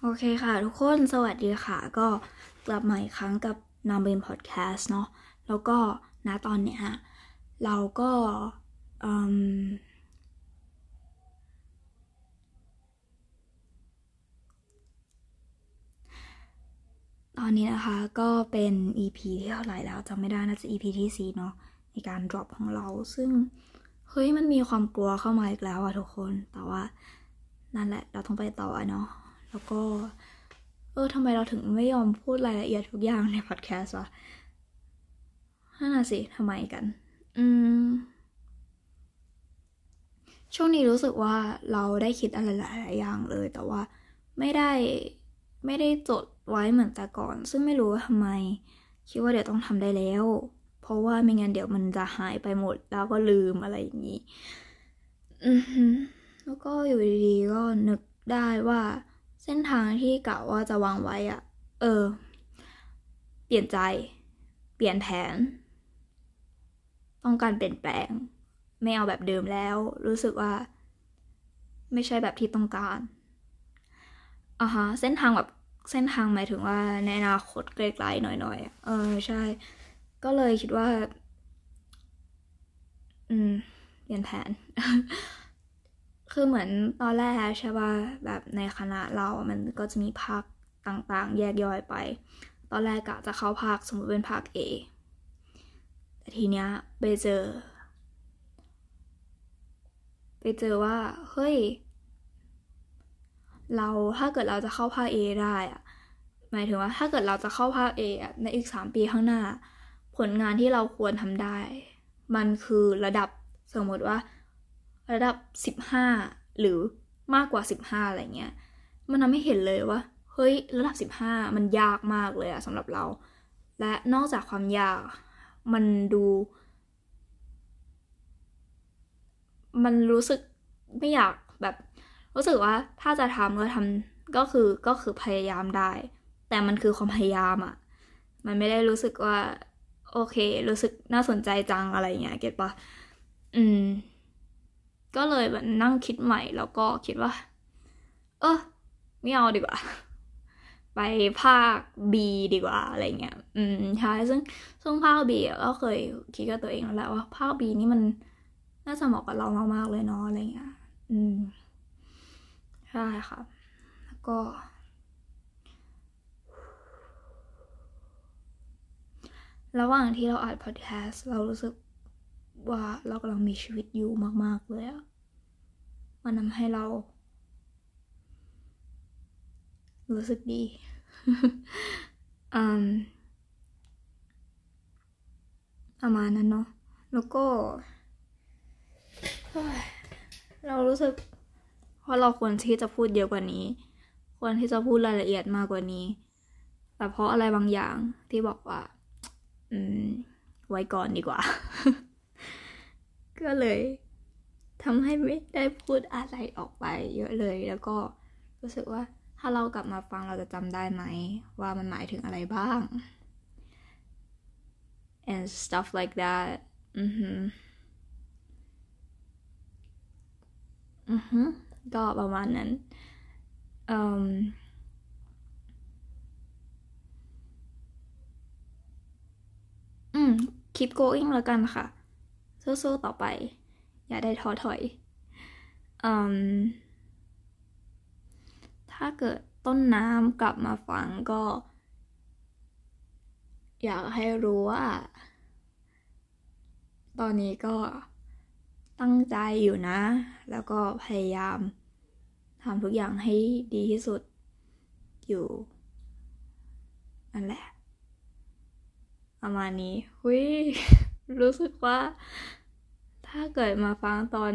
โอเคค่ะทุกคนสวัสดีค่ะ ก็กลับมาอีกครั้งกับนามเบนพอดแคสต์เนาะแล้วก็ณตอนเนี้ยเราก็ตอนนี้นะคะก็เป็น EP ที่เท่าไหร่แล้วจำไม่ได้น่าจะ EP ที่ 4 เนาะในการ drop ของเรา ซึ่ง เฮ้ย มันมีความกลัวเข้ามาอีกแล้วอะทุกคน แต่ว่า นั่นแหละเราต้องไปต่อเนาะ แล้วก็ เออทำไมเราถึงไม่ยอมพูดรายละเอียดทุกอย่างในพอดแคสต์วะนั่นน่ะสิทำไมกัน อืม ช่วงนี้รู้สึกว่าเราได้คิดอะไรหลายอย่างเลย แต่ว่าไม่ได้ไม่ได้จดไว้เหมือนแต่ก่อน ซึ่งไม่รู้ว่าทำไม คิดว่าเดี๋ยวต้องทำได้แล้ว เพราะว่าไม่งั้นเดี๋ยวมันจะหายไปหมดแล้วก็ลืมอะไรอย่างนี้อือแล้วก็อยู่ดีๆก็นึกได้ว่า เส้นทางที่กะว่าจะวางไว้อะเออ เปลี่ยนใจ เปลี่ยนแผน ต้องการเปลี่ยนแปลง ไม่เอาแบบเดิมแล้ว รู้สึกว่า ไม่ใช่แบบที่ต้องการอะฮะเส้นทางแบบเส้นทางหมายถึงว่าในอนาคตไกลๆหน่อยๆเออใช่ ก็เลยคิดว่า อืม เปลี่ยนแผน คือเหมือนตอนแรกใช่ป่ะแบบในคณะเรามันก็จะมีภาคต่างๆ แยกย่อยไป ตอนแรกกะจะเข้าภาคสมมติเป็นภาค A แต่ทีเนี้ยไปเจอ ไปเจอว่า เฮ้ย เราถ้าเกิดเราจะเข้าภาค A ได้อะหมายถึงว่าถ้าเกิดเราจะเข้าภาค A อะในอีกสามปีข้างหน้า ผลงานที่เราควรทำได้ มันคือระดับสมมติว่า ระดับสิบห้าหรือมากกว่าสิบห้าอะไรเงี้ย มันทำให้เห็นเลยว่า เฮ้ย ระดับสิบห้ามันยากมากเลยอะสำหรับเรา และนอกจากความยาก มันดู มันรู้สึกไม่อยากแบบ รู้สึกว่าถ้าจะทำก็ทำก็คือก็คือพยายามได้ แต่มันคือความพยายามอะ่ะมันไม่ได้รู้สึกว่า โอเค รู้สึกน่าสนใจจังอะไรเงี้ย เก็ตปะอืม ก็เลยแบบนั่งคิดใหม่แล้วก็คิดว่า เออไม่เอาดีกว่า ไปภาค B ดีกว่าอะไรเงี้ย อืมใช่ซึ่งซึ่งภาค B ก็เคยคิดกับตัวเองแล้วแหละว่าภาค B นี่มันน่าจะเหมาะกับเรามากๆเลยเนาะอะไรเงี้ย อืมใช่ค่ะ แล้วก็ ระหว่างที่เราอัดพอดแคสต์เรารู้สึก ว่าเรากำลังมีชีวิตอยู่มากๆเลยอะมันทำให้เรา รู้สึกดีอืมประมาณนั้นเนาะแล้วก็ เรารู้สึกเพราเราควรที่จะพูดเยอะกว่านี้ ควรที่จะพูดรายละเอียดมากกว่านี้ แต่เพราะอะไรบางอย่างที่บอกว่า อืม ไว้ก่อนดีกว่า ก็เลยทำให้ไม่ได้พูดอะไรออกไปเยอะเลย แล้วก็รู้สึกว่าถ้าเรากลับมาฟังเราจะจำได้ไหม ว่ามันหมายถึงอะไรบ้าง and stuff like that อือหืออือหือก็ประมาณนั้นอืมอืม keep going แล้วกันค่ะ สู้ๆต่อไป อย่าได้ท้อถอยอถ้าเกิดต้นน้ำกลับมาฟังก็ อยากให้รู้ว่า ตอนนี้ก็ตั้งใจอยู่นะ แล้วก็พยายามทำทุกอย่างให้ดีที่สุดอยู่นั่นแหละ ประมาณนี้หุยรู้สึกว่า ถ้าเกิดมาฟังตอน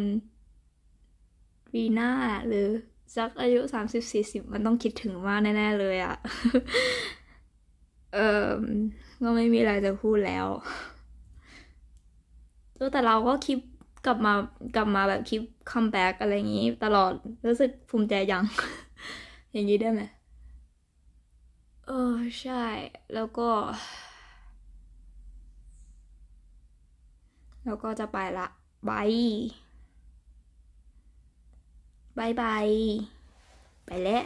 ปีหน้าหรือสักอายุสามสิบสี่สิบมันต้องคิดถึงมากแน่ ๆ เลยอะเออก็ไม่มีอะไรจะพูดแล้ว แต่เราก็คิดกลับมากลับมาแบบคลิป comeback อะไรอย่างนี้ตลอดรู้สึกภูมิใจยัง อย่างนี้ได้ไหมเออใช่ แล้วก็ แล้วก็จะไปละ bye bye byeไปแล้ว